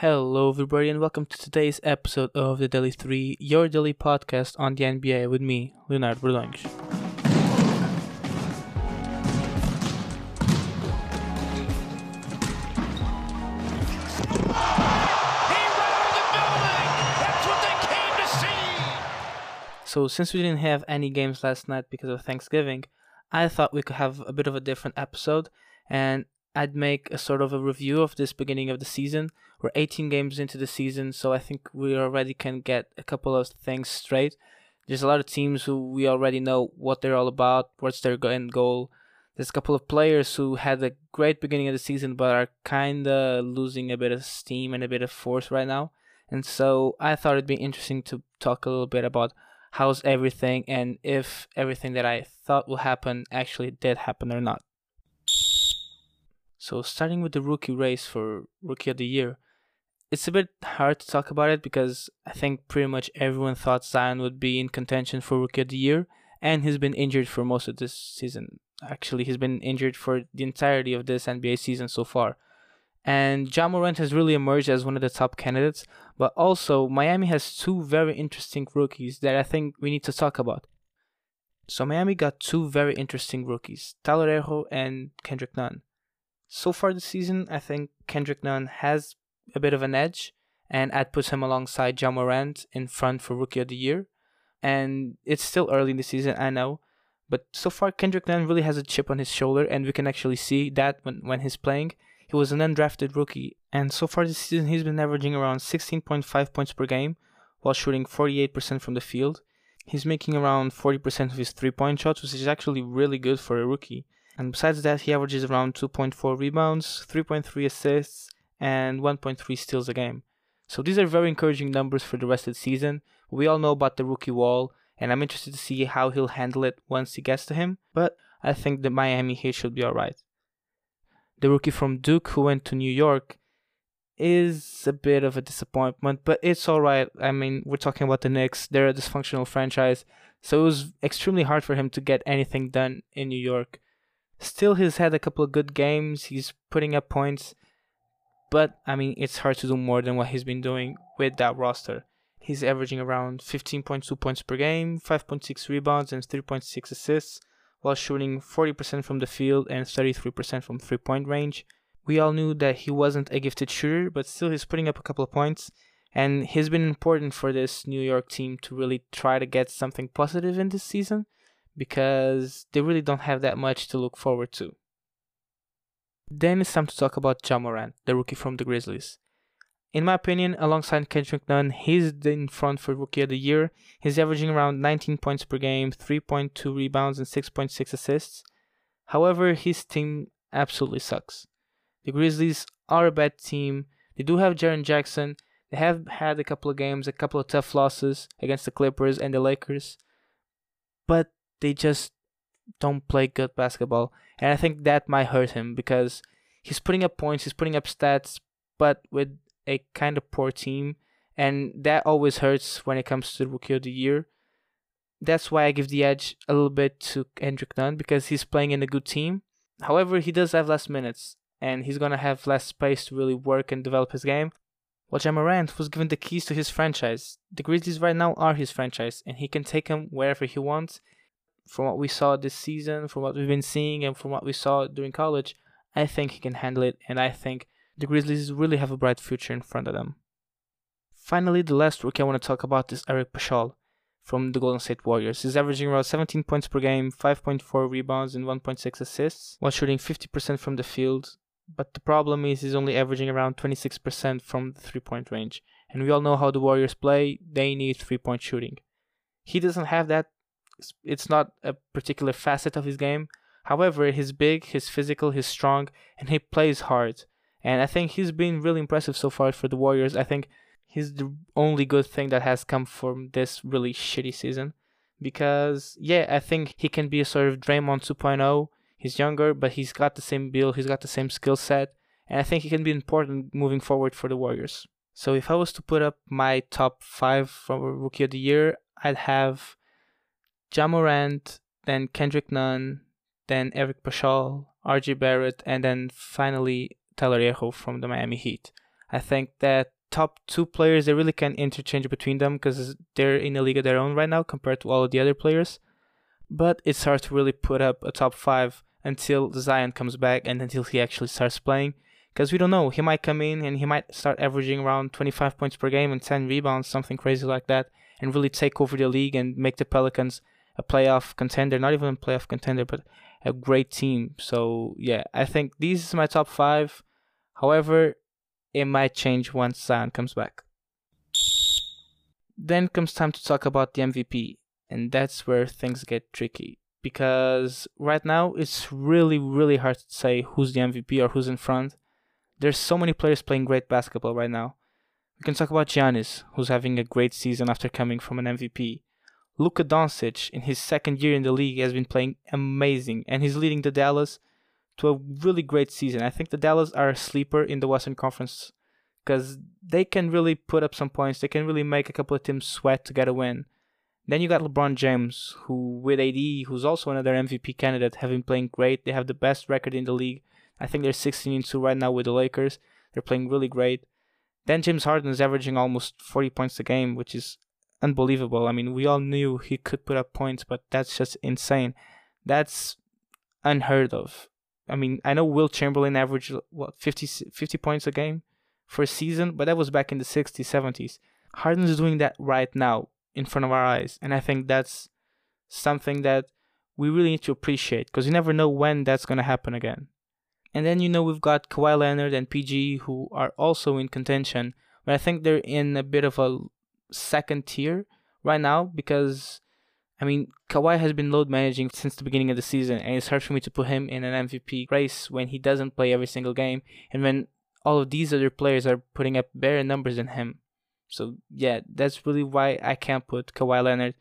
Hello, everybody, and welcome to today's episode of the Daily 3, your daily podcast on the NBA with me, Leonard Berlange. So, since we didn't have any games last night because of Thanksgiving, I thought we could have a bit of a different episode and I'd make a sort of a review of this beginning of the season. We're 18 games into the season, so I think we already can get a couple of things straight. There's a lot of teams who we already know what they're all about, what's their end goal. There's a couple of players who had a great beginning of the season but are kind of losing a bit of steam and a bit of force right now. And so I thought it'd be interesting to talk a little bit about how's everything and if everything that I thought will happen actually did happen or not. So, starting with the rookie race for Rookie of the Year, it's a bit hard to talk about it because I think pretty much everyone thought Zion would be in contention for Rookie of the Year, and he's been injured for most of this season. Actually, he's been injured for the entirety of this NBA season so far. And Ja Morant has really emerged as one of the top candidates, but also Miami has two very interesting rookies that I think we need to talk about. So Miami got two very interesting rookies, Tyler and Kendrick Nunn. So far this season, I think Kendrick Nunn has a bit of an edge, and I'd put him alongside Ja Morant in front for Rookie of the Year. And it's still early in the season, I know, but so far Kendrick Nunn really has a chip on his shoulder, and we can actually see that when, when he's playing. He was an undrafted rookie, and so far this season he's been averaging around 16.5 points per game while shooting 48% from the field. He's making around 40% of his three point shots, which is actually really good for a rookie. And besides that, he averages around 2.4 rebounds, 3.3 assists, and 1.3 steals a game. So these are very encouraging numbers for the rest of the season. We all know about the rookie wall, and I'm interested to see how he'll handle it once he gets to him, but I think the Miami Heat should be alright the rookie from Duke who went to New York is a bit of a disappointment, but it's all right. I mean, we're talking about the Knicks; they're a dysfunctional franchise, so it was extremely hard for him to get anything done in New York. Still, he's had a couple of good games. He's putting up points, but I mean, it's hard to do more than what he's been doing with that roster. He's averaging around 15.2 points per game, 5.6 rebounds, and 3.6 assists while shooting 40% from the field and 33% from three point range. We all knew that he wasn't a gifted shooter, but still he's putting up a couple of points. And he's been important for this New York team to really try to get something positive in this season because they really don't have that much to look forward to. Then it's time to talk about Ja Morant, the rookie from the Grizzlies. In my opinion, alongside Kendrick Nunn, he's in front for Rookie of the Year. He's averaging around 19 points per game, 3.2 rebounds, and 6.6 assists. However, his team absolutely sucks. The Grizzlies are a bad team. They do have Jaren Jackson. They have had a couple of games, a couple of tough losses against the Clippers and the Lakers, but they just don't play good basketball. And I think that might hurt him because he's putting up points, he's putting up stats, but with a kind of poor team, and that always hurts when it comes to the Rookie of the Year. That's why I give the edge a little bit to Kendrick Nunn because he's playing in a good team. However, he does have less minutes, and he's gonna have less space to really work and develop his game. While Ja Morant was given the keys to his franchise, the Grizzlies right now are his franchise, and he can take them wherever he wants. From what we saw this season, from what we've been seeing, and from what we saw during college, I think he can handle it, and I think the Grizzlies really have a bright future in front of them. Finally, the last rookie I want to talk about is Eric Paschall from the Golden State Warriors. He's averaging around 17 points per game, 5.4 rebounds, and 1.6 assists, while shooting 50% from the field. But the problem is he's only averaging around 26% from the three point range. And we all know how the Warriors play, they need three point shooting. He doesn't have that, it's not a particular facet of his game. However, he's big, he's physical, he's strong, and he plays hard. And I think he's been really impressive so far for the Warriors. I think he's the only good thing that has come from this really shitty season. Because, yeah, I think he can be a sort of Draymond 2.0. He's younger, but he's got the same build, he's got the same skill set. And I think he can be important moving forward for the Warriors. So if I was to put up my top five from Rookie of the Year, I'd have Ja Morant, then Kendrick Nunn, then Eric Paschall, RJ Barrett, and then finally Tyler Herro from the Miami Heat. I think that top two players they really can interchange between them because they're in a league of their own right now compared to all of the other players. But it's hard to really put up a top five until Zion comes back and until he actually starts playing. Because we don't know, he might come in and he might start averaging around 25 points per game and 10 rebounds, something crazy like that, and really take over the league and make the Pelicans a playoff contender, not even a playoff contender, but a great team. So yeah, I think these is my top five. However, it might change once Zion comes back. Then comes time to talk about the MVP, and that's where things get tricky because right now it's really really hard to say who's the MVP or who's in front. There's so many players playing great basketball right now. We can talk about Giannis, who's having a great season after coming from an MVP. Luka Doncic, in his second year in the league, has been playing amazing, and he's leading the Dallas to a really great season. I think the Dallas are a sleeper in the Western Conference because they can really put up some points. They can really make a couple of teams sweat to get a win. Then you got LeBron James, who with AD, who's also another MVP candidate, have been playing great. They have the best record in the league. I think they're 16 and 2 right now with the Lakers. They're playing really great. Then James Harden is averaging almost 40 points a game, which is unbelievable. I mean, we all knew he could put up points, but that's just insane. That's unheard of. I mean, I know Wilt Chamberlain averaged what 50, 50 points a game for a season, but that was back in the 60s, 70s. Harden's doing that right now in front of our eyes, and I think that's something that we really need to appreciate because you never know when that's going to happen again. And then you know we've got Kawhi Leonard and PG who are also in contention, but I think they're in a bit of a second tier right now because I mean Kawhi has been load managing since the beginning of the season and it's hard for me to put him in an MVP race when he doesn't play every single game and when all of these other players are putting up better numbers than him. So yeah, that's really why I can't put Kawhi Leonard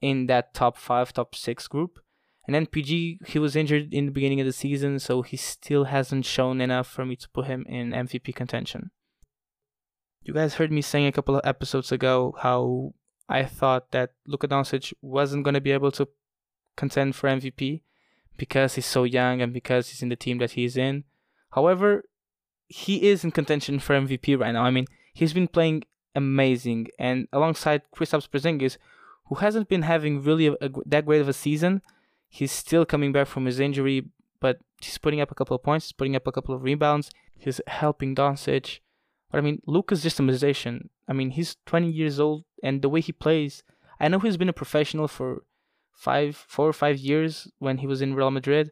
in that top five, top six group. And then PG, he was injured in the beginning of the season, so he still hasn't shown enough for me to put him in MVP contention. You guys heard me saying a couple of episodes ago how I thought that Luka Doncic wasn't going to be able to contend for MVP because he's so young and because he's in the team that he's in. However, he is in contention for MVP right now. I mean, he's been playing amazing, and alongside Kristaps Porzingis, who hasn't been having really a, a, that great of a season, he's still coming back from his injury, but he's putting up a couple of points, he's putting up a couple of rebounds, he's helping Doncic. But I mean, a musician. I mean, he's 20 years old, and the way he plays, I know he's been a professional for five, four or five years when he was in Real Madrid,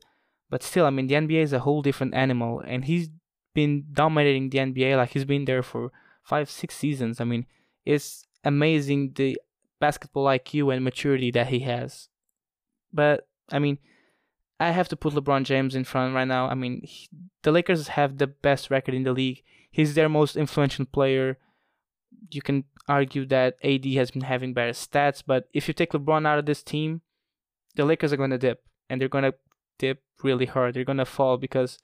but still, I mean, the NBA is a whole different animal, and he's been dominating the NBA like he's been there for five, six seasons. I mean, it's amazing the basketball IQ and maturity that he has. But I mean, I have to put LeBron James in front right now. I mean, he, the Lakers have the best record in the league. He's their most influential player. You can argue that AD has been having better stats, but if you take LeBron out of this team, the Lakers are going to dip, and they're going to dip really hard. They're going to fall because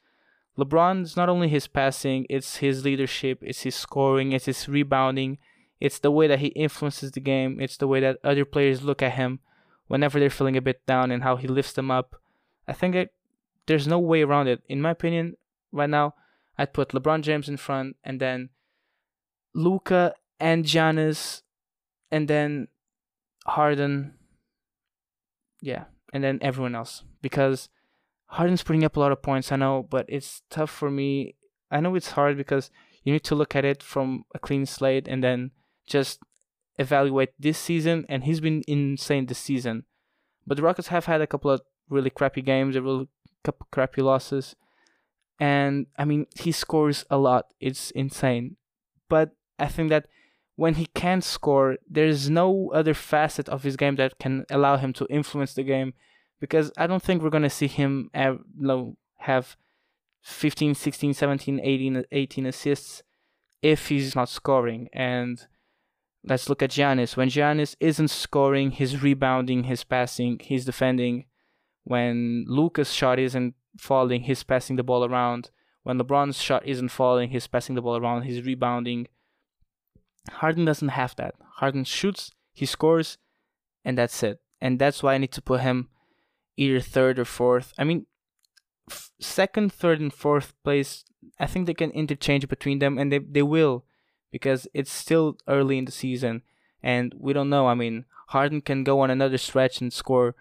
LeBron's not only his passing, it's his leadership, it's his scoring, it's his rebounding, it's the way that he influences the game, it's the way that other players look at him whenever they're feeling a bit down and how he lifts them up. I think there's no way around it. In my opinion, right now, I'd put LeBron James in front and then Luka and Giannis and then Harden. Yeah, and then everyone else because Harden's putting up a lot of points, I know, but it's tough for me. I know it's hard because you need to look at it from a clean slate and then just evaluate this season. And he's been insane this season. But the Rockets have had a couple of really crappy games, a really couple crappy losses. And I mean, he scores a lot. It's insane. But I think that when he can score, there's no other facet of his game that can allow him to influence the game because I don't think we're going to see him have, know, have 15, 16, 17, 18, 18 assists if he's not scoring. And let's look at Giannis. When Giannis isn't scoring, he's rebounding, he's passing, he's defending. When Luka's shot isn't falling, he's passing the ball around. When LeBron's shot isn't falling, he's passing the ball around, he's rebounding. Harden doesn't have that. Harden shoots, he scores, and that's it. And that's why I need to put him either third or fourth. I mean, f- second, third, and fourth place I think they can interchange between them, and they they will, because it's still early in the season, and we don't know. I mean, Harden can go on another stretch and score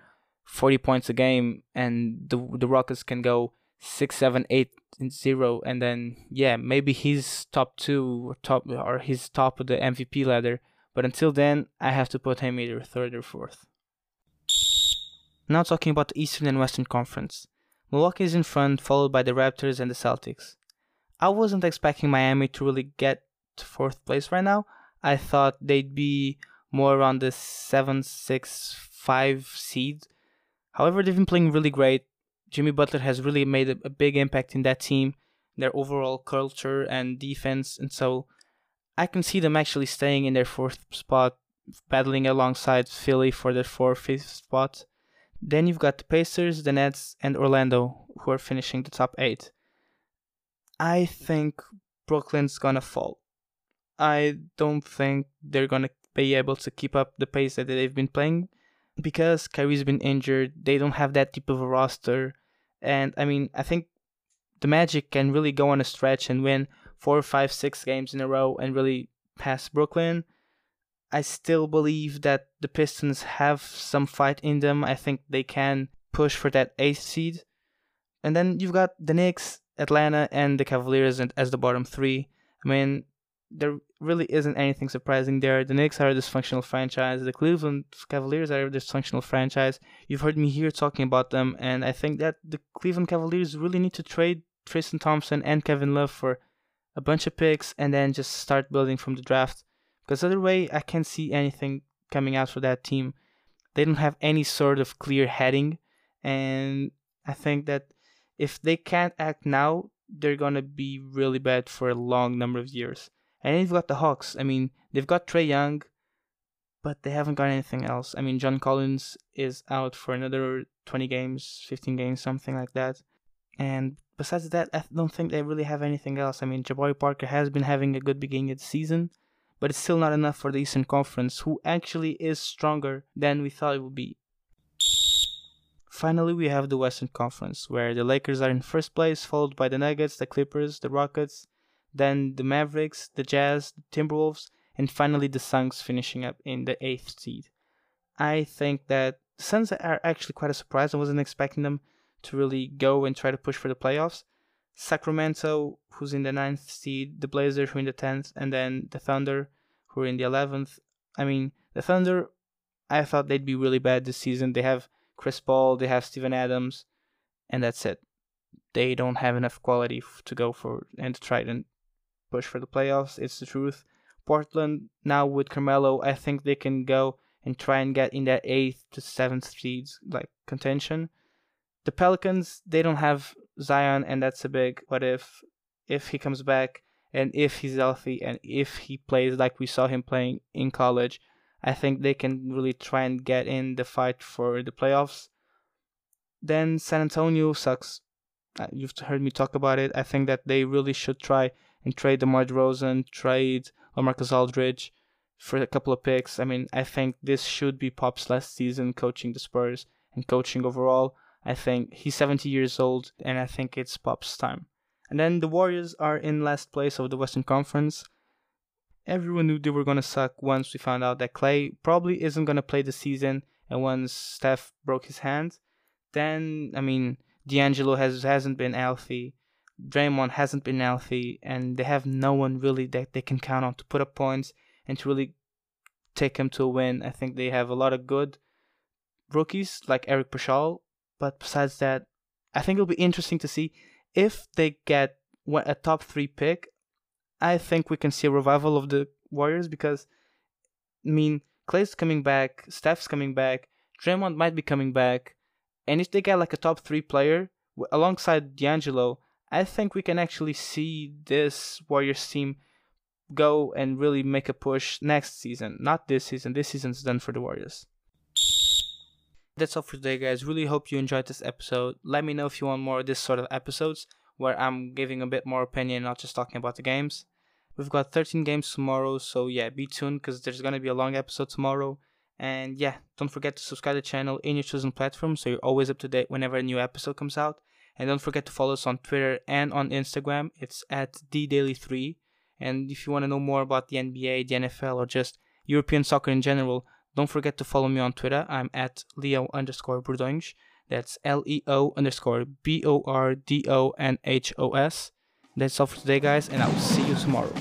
forty points a game, and the the Rockets can go six, seven, eight, and zero, and then yeah, maybe he's top two or top or he's top of the MVP ladder. But until then, I have to put him either third or fourth. Now talking about the Eastern and Western Conference. Milwaukee is in front, followed by the Raptors and the Celtics. I wasn't expecting Miami to really get to fourth place right now. I thought they'd be more around the 7 6 5 seed. However, they've been playing really great. Jimmy Butler has really made a, a big impact in that team, their overall culture and defense, and so I can see them actually staying in their fourth spot, battling alongside Philly for their fourth, fifth spot. Then you've got the Pacers, the Nets, and Orlando, who are finishing the top eight. I think Brooklyn's gonna fall. I don't think they're gonna be able to keep up the pace that they've been playing because Kyrie's been injured. They don't have that deep of a roster, and I mean, I think the Magic can really go on a stretch and win four, five, six games in a row and really pass Brooklyn. I still believe that the Pistons have some fight in them. I think they can push for that eighth seed. And then you've got the Knicks, Atlanta, and the Cavaliers as the bottom three. I mean, there really isn't anything surprising there. The Knicks are a dysfunctional franchise. The Cleveland Cavaliers are a dysfunctional franchise. You've heard me here talking about them, and I think that the Cleveland Cavaliers really need to trade Tristan Thompson and Kevin Love for a bunch of picks and then just start building from the draft. Because other way, I can't see anything coming out for that team. They don't have any sort of clear heading, and I think that if they can't act now, they're gonna be really bad for a long number of years. And then you've got the Hawks. I mean, they've got Trae Young, but they haven't got anything else. I mean, John Collins is out for another 20 games, 15 games, something like that. And besides that, I don't think they really have anything else. I mean, Jabari Parker has been having a good beginning of the season, but it's still not enough for the Eastern Conference, who actually is stronger than we thought it would be. Finally, we have the Western Conference, where the Lakers are in first place, followed by the Nuggets, the Clippers, the Rockets, then the Mavericks, the Jazz, the Timberwolves, and finally the Suns finishing up in the eighth seed. I think that the Suns are actually quite a surprise. I wasn't expecting them to really go and try to push for the playoffs. Sacramento, who's in the ninth seed, the Blazers, who are in the tenth, and then the Thunder, who are in the eleventh. I mean, the Thunder, I thought they'd be really bad this season. They have Chris Paul, they have Steven Adams, and that's it. They don't have enough quality to go for and to try and push for the playoffs. It's the truth. Portland now with Carmelo, I think they can go and try and get in that eighth to seventh seeds like contention. The Pelicans, they don't have Zion, and that's a big what if. If he comes back and if he's healthy and if he plays like we saw him playing in college, I think they can really try and get in the fight for the playoffs. Then San Antonio sucks. Uh, you've heard me talk about it. I think that they really should try and trade DeMar DeRozan, trade LaMarcus Aldridge for a couple of picks. I mean, I think this should be Pop's last season coaching the Spurs and coaching overall. I think he's 70 years old, and I think it's Pop's time. And then the Warriors are in last place of the Western Conference. Everyone knew they were going to suck once we found out that Clay probably isn't going to play the season, and once Steph broke his hand, then, I mean, D'Angelo has, hasn't been healthy. Draymond hasn't been healthy, and they have no one really that they can count on to put up points and to really take them to a win. I think they have a lot of good rookies like Eric Paschall, but besides that, I think it'll be interesting to see if they get a top three pick. I think we can see a revival of the Warriors because, I mean, Clay's coming back, Steph's coming back, Draymond might be coming back, and if they get like a top three player alongside D'Angelo, I think we can actually see this Warriors team go and really make a push next season. Not this season. This season's done for the Warriors. That's all for today, guys. Really hope you enjoyed this episode. Let me know if you want more of this sort of episodes where I'm giving a bit more opinion, not just talking about the games. We've got 13 games tomorrow, so yeah, be tuned because there's gonna be a long episode tomorrow. And yeah, don't forget to subscribe to the channel in your chosen platform so you're always up to date whenever a new episode comes out. And don't forget to follow us on Twitter and on Instagram. It's at DDaily3. And if you want to know more about the NBA, the NFL, or just European soccer in general, don't forget to follow me on Twitter. I'm at Leo underscore Bordonhos. That's L E O underscore B O R D O N H O S. That's all for today, guys, and I will see you tomorrow.